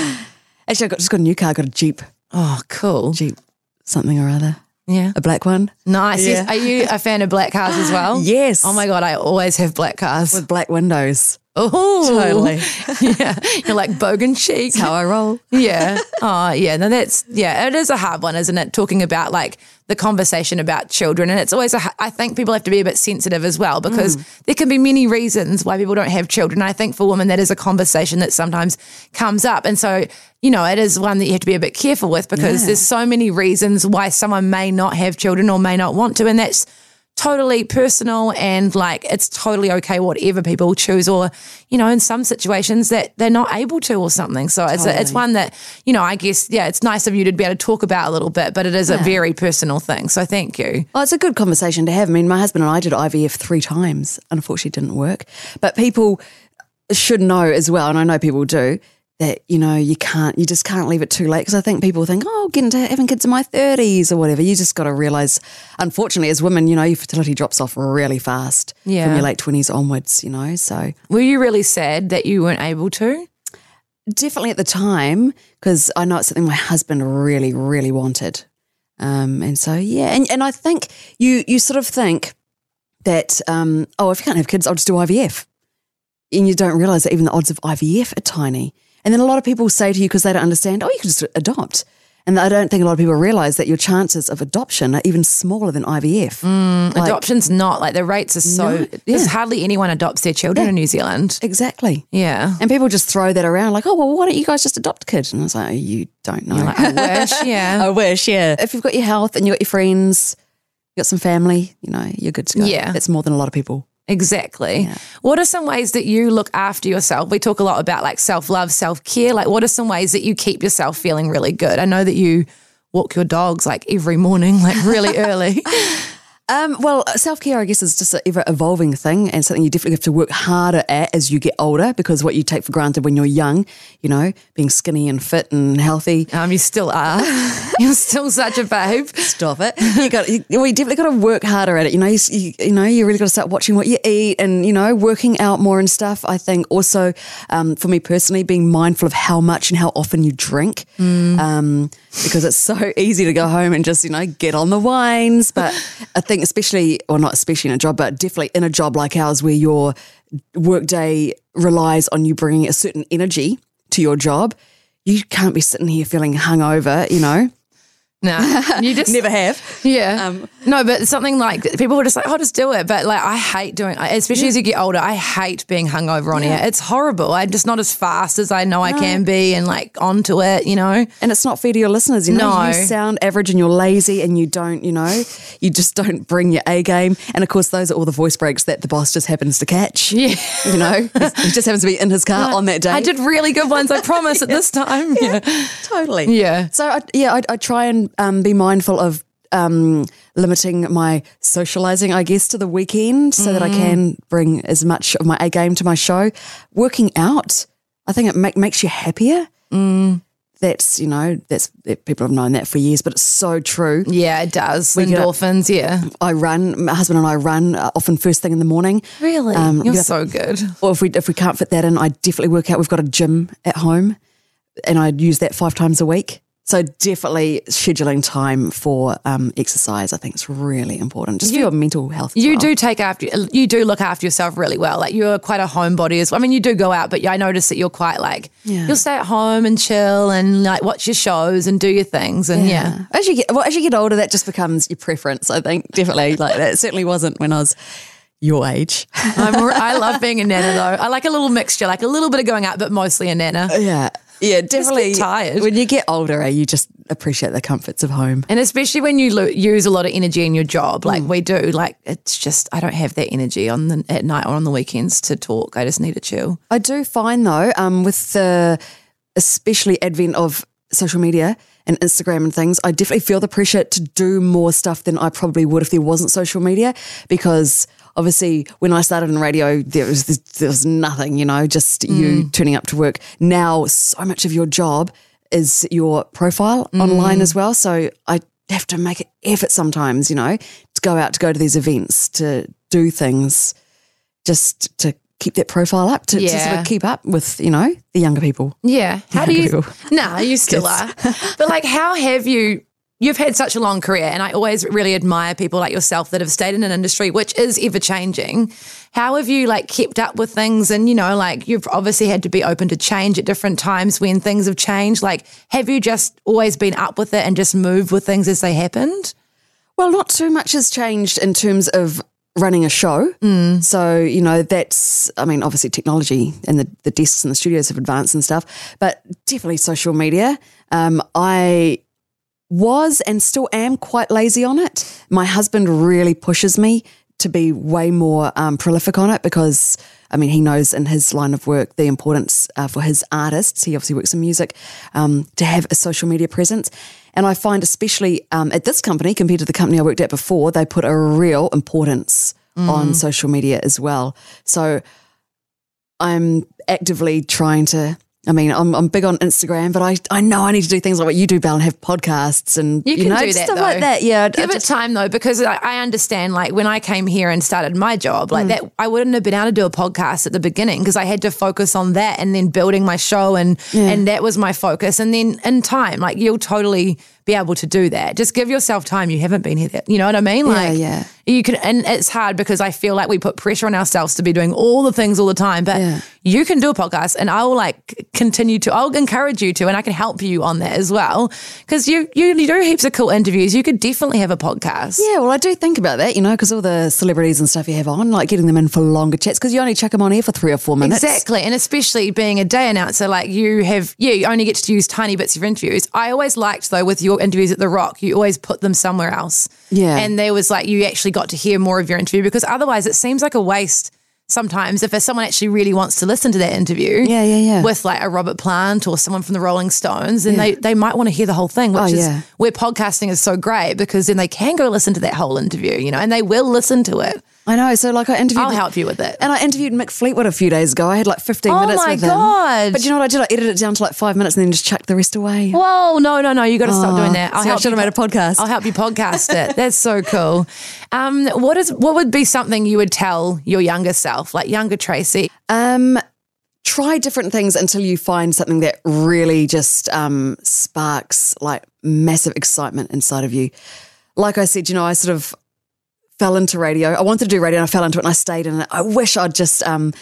Actually, I got, just got a new car, I got a Jeep, Oh, cool. Jeep something or other, Yeah. a black one Nice. Yes. Yeah. Are you a fan of black cars as well? (laughs) Yes. Oh my god, I always have black cars. with black windows. Oh, Totally. (laughs) (laughs) yeah, you're like bogan chic. How I roll. (laughs) yeah. Oh, yeah. No, that's yeah. It is a hard one, isn't it? Talking about like the conversation about children, and it's always a. I think people have to be a bit sensitive as well because mm. there can be many reasons why people don't have children. I think for women that is a conversation that sometimes comes up, and so you know it is one that you have to be a bit careful with because Yeah. there's so many reasons why someone may not have children or may not want to, and that's totally personal and like it's totally okay whatever people choose or you know in some situations that they're not able to or something so it's a, it's one that you know I guess yeah it's nice of you to be able to talk about a little bit but it is a very personal thing so thank you Oh, it's a good conversation to have. I mean, my husband and I did IVF three times. Unfortunately, didn't work. But people should know as well, and I know people do, that, you know, you can't, you just can't leave it too late. Because I think people think, oh, I'll get into having kids in my 30s or whatever. You just got to realize, unfortunately, as women, you know, your fertility drops off really fast yeah. from your late 20s onwards, you know. So were you really sad that you weren't able to definitely at the time, because I know it's something my husband really, really wanted. Um, and so yeah, and, and I think you you sort of think that um, oh, if you can't have kids, I'll just do IVF, and you don't realize that even the odds of IVF are tiny. And then a lot of people say to you because they don't understand, oh, you could just adopt. And I don't think a lot of people realize that your chances of adoption are even smaller than IVF. Mm, like- adoption's not like the rates are so No, there's hardly anyone adopts their children in New Zealand Exactly. yeah And people just throw that around like, oh, well, why don't you guys just adopt a kid? And I was like, oh, you don't know. like, I (laughs) wish yeah I wish, yeah. If you've got your health and you've got your friends, you've got some family, you know, you're good to go. Yeah. That's more than a lot of people. Exactly. What are some ways that you look after yourself? We talk a lot about like self love, self care. Like, what are some ways that you keep yourself feeling really good? I know that you walk your dogs like every morning, like really (laughs) early. Um, well, self care, I guess, is just an ever evolving thing and something you definitely have to work harder at as you get older because what you take for granted when you're young, you know, being skinny and fit and healthy. Um, you still are. (laughs) You're still such a babe. Stop it. You got. You, well, you definitely got to work harder at it. You know. You, you, you know. You really got to start watching what you eat and you know working out more and stuff. I think also um, for me personally, being mindful of how much and how often you drink, um, because it's so (laughs) easy to go home and just you know get on the wines. But I think especially, or not especially in a job, but definitely in a job like ours where your workday relies on you bringing a certain energy to your job. You can't be sitting here feeling hungover, you know. No, (laughs) you just Never have. Yeah. Um, no, but something like people were just like, oh, just do it. But like, I hate doing, it, especially as you get older, I hate being hungover on here. It's horrible. I'm just not as fast as I know I can be and like onto it, you know? And it's not fair to your listeners. You know, No. you sound average and you're lazy and you don't, you know, you just don't bring your A game. And of course, those are all the voice breaks that the boss just happens to catch. Yeah. You know, he just happens to be in his car on that day. I did really good ones, I (laughs) promise, at this time. Yeah. totally. Yeah. So I, yeah, I, I try and um, be mindful of um, limiting my socializing, I guess, to the weekend so that I can bring as much of my A game to my show. Working out, I think it make, makes you happier. That's you know that's that people have known that for years, but it's so true. Yeah, it does. up- Endorphins, yeah. I run. My husband and I run uh, often first thing in the morning. Really? Um, You're get up- so good. Or if we if we can't fit that in, I definitely work out. We've got a gym at home, and I use that five times a week. So definitely scheduling time for um, exercise, I think is really important, just for your mental health. You well. do take after you do look after yourself really well. Like you're quite a homebody as well. I mean, you do go out, but I notice that you're quite like Yeah. you'll stay at home and chill and like watch your shows and do your things. And yeah, As you get well, as you get older, that just becomes your preference. I think definitely like that. Certainly wasn't when I was your age. I'm, I (laughs) love being a nana though. I like a little mixture, like a little bit of going out, but mostly a nana. yeah, yeah, definitely. tired. when you get older. eh, You just appreciate the comforts of home. And especially when you lo- use a lot of energy in your job, Mm. like we do, like it's just I don't have that energy on the at night or on the weekends to talk. I just need to chill. I do find though, um, with the especially advent of social media and Instagram and things, I definitely feel the pressure to do more stuff than I probably would if there wasn't social media. Because obviously, when I started in radio, there was there was nothing, you know, just you mm. turning up to work. Now, so much of your job is your profile mm. online as well. So I have to make an effort sometimes, you know, to go out to go to these events to do things just to keep that profile up to, to sort of keep up with you know the younger people Yeah. How do you? Younger (laughs) Nah, you still are. But like, how have you? You've had such a long career, and I always really admire people like yourself that have stayed in an industry which is ever changing. How have you like kept up with things? And you know, like you've obviously had to be open to change at different times when things have changed. Like, have you just always been up with it and just moved with things as they happened? well not too much has changed in terms of running a show so you know that's i mean obviously technology and the, the desks and the studios have advanced and stuff but definitely social media um, i was and still am quite lazy on it. My husband really pushes me to be way more um, prolific on it because, I mean, he knows in his line of work the importance uh, for his artists. He obviously works in music um, to have a social media presence. And I find, especially um, at this company compared to the company I worked at before, they put a real importance on social media as well. So I'm actively trying to. I mean, I'm, I'm big on Instagram, but I, I know I need to do things like what you do, Bel, and have podcasts and You can know, do that stuff though. like that. Yeah, I Give it time though, because I, I understand. Like when I came here and started my job, like mm. that, I wouldn't have been able to do a podcast at the beginning because I had to focus on that and then building my show, and and that was my focus. And then in time, like you'll totally be able to do that. Just give yourself time. You haven't been here. That, you know what I mean? Yeah, Like yeah. you can, and it's hard because I feel like we put pressure on ourselves to be doing all the things all the time. But Yeah. you can do a podcast, and I will like continue to. I'll encourage you to, and I can help you on that as well because you, you you do heaps of cool interviews. You could definitely have a podcast. Yeah, well, I do think about that, you know, because all the celebrities and stuff you have on, like getting them in for longer chats, because you only chuck them on air for three or four minutes. Exactly. And especially being a day announcer, like you have, yeah, you only get to use tiny bits of interviews. I always liked, though, with your interviews at The Rock, you always put them somewhere else. Yeah. And there was like, you actually got to hear more of your interview because otherwise it seems like a waste sometimes if there's someone actually really wants to listen to that interview. Yeah, yeah, yeah. With like a Robert Plant or someone from the Rolling Stones, then they, they might want to hear the whole thing, which Oh, is yeah. where podcasting is so great because then they can go listen to that whole interview, you know, and they will listen to it. I know. So, like, I interviewed. I'll help you with it. And I interviewed Mick Fleetwood a few days ago. I had like 15 Oh minutes with him. Oh my god. But you know what I did? I edited it down to like five minutes and then just chucked the rest away. Whoa, no, no, no! You got to stop doing that. see, I should you have made a podcast. I'll help you podcast it. (laughs) That's so cool. Um, what is what would be something you would tell your younger self, like younger Tracey? Um, try different things until you find something that really just um, sparks like massive excitement inside of you. Like I said, you know, I sort of fell into radio. I wanted to do radio and I fell into it and I stayed in it. I wish I'd just um,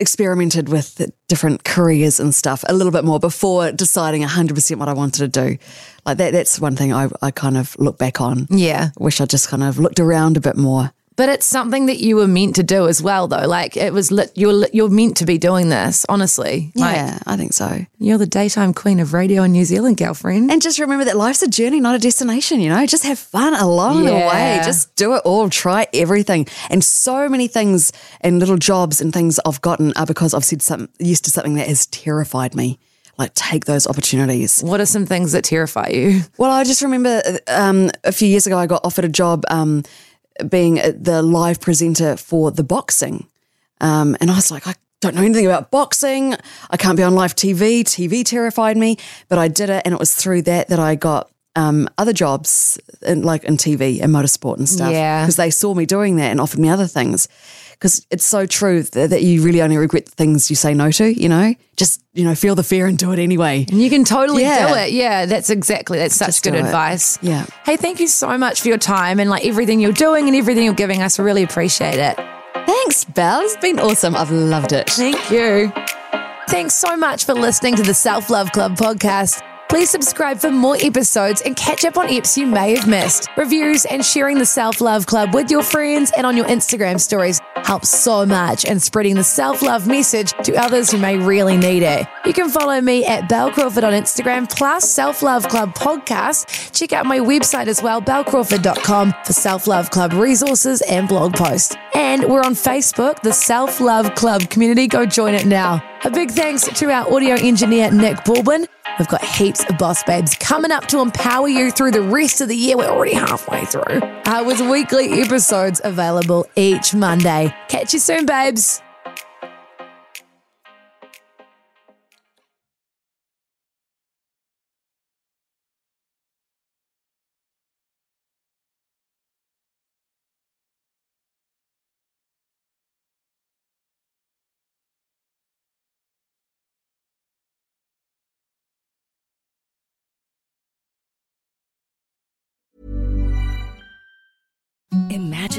experimented with different careers and stuff a little bit more before deciding 100% what I wanted to do. Like that, that's one thing I, I kind of look back on. Yeah, Wish I just kind of looked around a bit more. But it's something that you were meant to do as well, though. Like it was, lit, you're you're meant to be doing this. Honestly, like Yeah, I think so. you're the daytime queen of radio in New Zealand, girlfriend. And just remember that life's a journey, not a destination, you know? Just have fun along the way. Just do it all, try everything. And so many things and little jobs and things I've gotten are because I've said something used to something that has terrified me. Like take those opportunities. what are some things that terrify you? Well, I just remember um, a few years ago I got offered a job um, being the live presenter for the boxing. Um, and I was like, I don't know anything about boxing. I can't be on live TV. TV terrified me, but I did it, and it was through that that I got um, other jobs, in, like in TV and motorsport and stuff. Yeah. because they saw me doing that and offered me other things. Because it's so true that, that you really only regret the things you say no to. You know, just you know, feel the fear and do it anyway. And you can totally Yeah. do it. Yeah, that's exactly. That's such Just good advice. Yeah. Hey, thank you so much for your time and like everything you're doing and everything you're giving us. We really appreciate it. Thanks, Bel. It's been awesome. I've loved it. Thank you. Thanks so much for listening to the Self Love Club podcast. Please subscribe for more episodes and catch up on eps you may have missed. Reviews and sharing the Self Love Club with your friends and on your Instagram stories helps so much in spreading the self love message to others who may really need it. You can follow me at Bel Crawford on Instagram plus Self Love Club podcast. Check out my website as well, belcrawford.com for Self Love Club resources and blog posts. And we're on Facebook, the Self Love Club community. Go join it now. A big thanks to our audio engineer, Nick Baldwin. We've got heaps of boss babes coming up to empower you through the rest of the year. We're already halfway through. Uh, with weekly episodes available each Monday. Catch you soon, babes.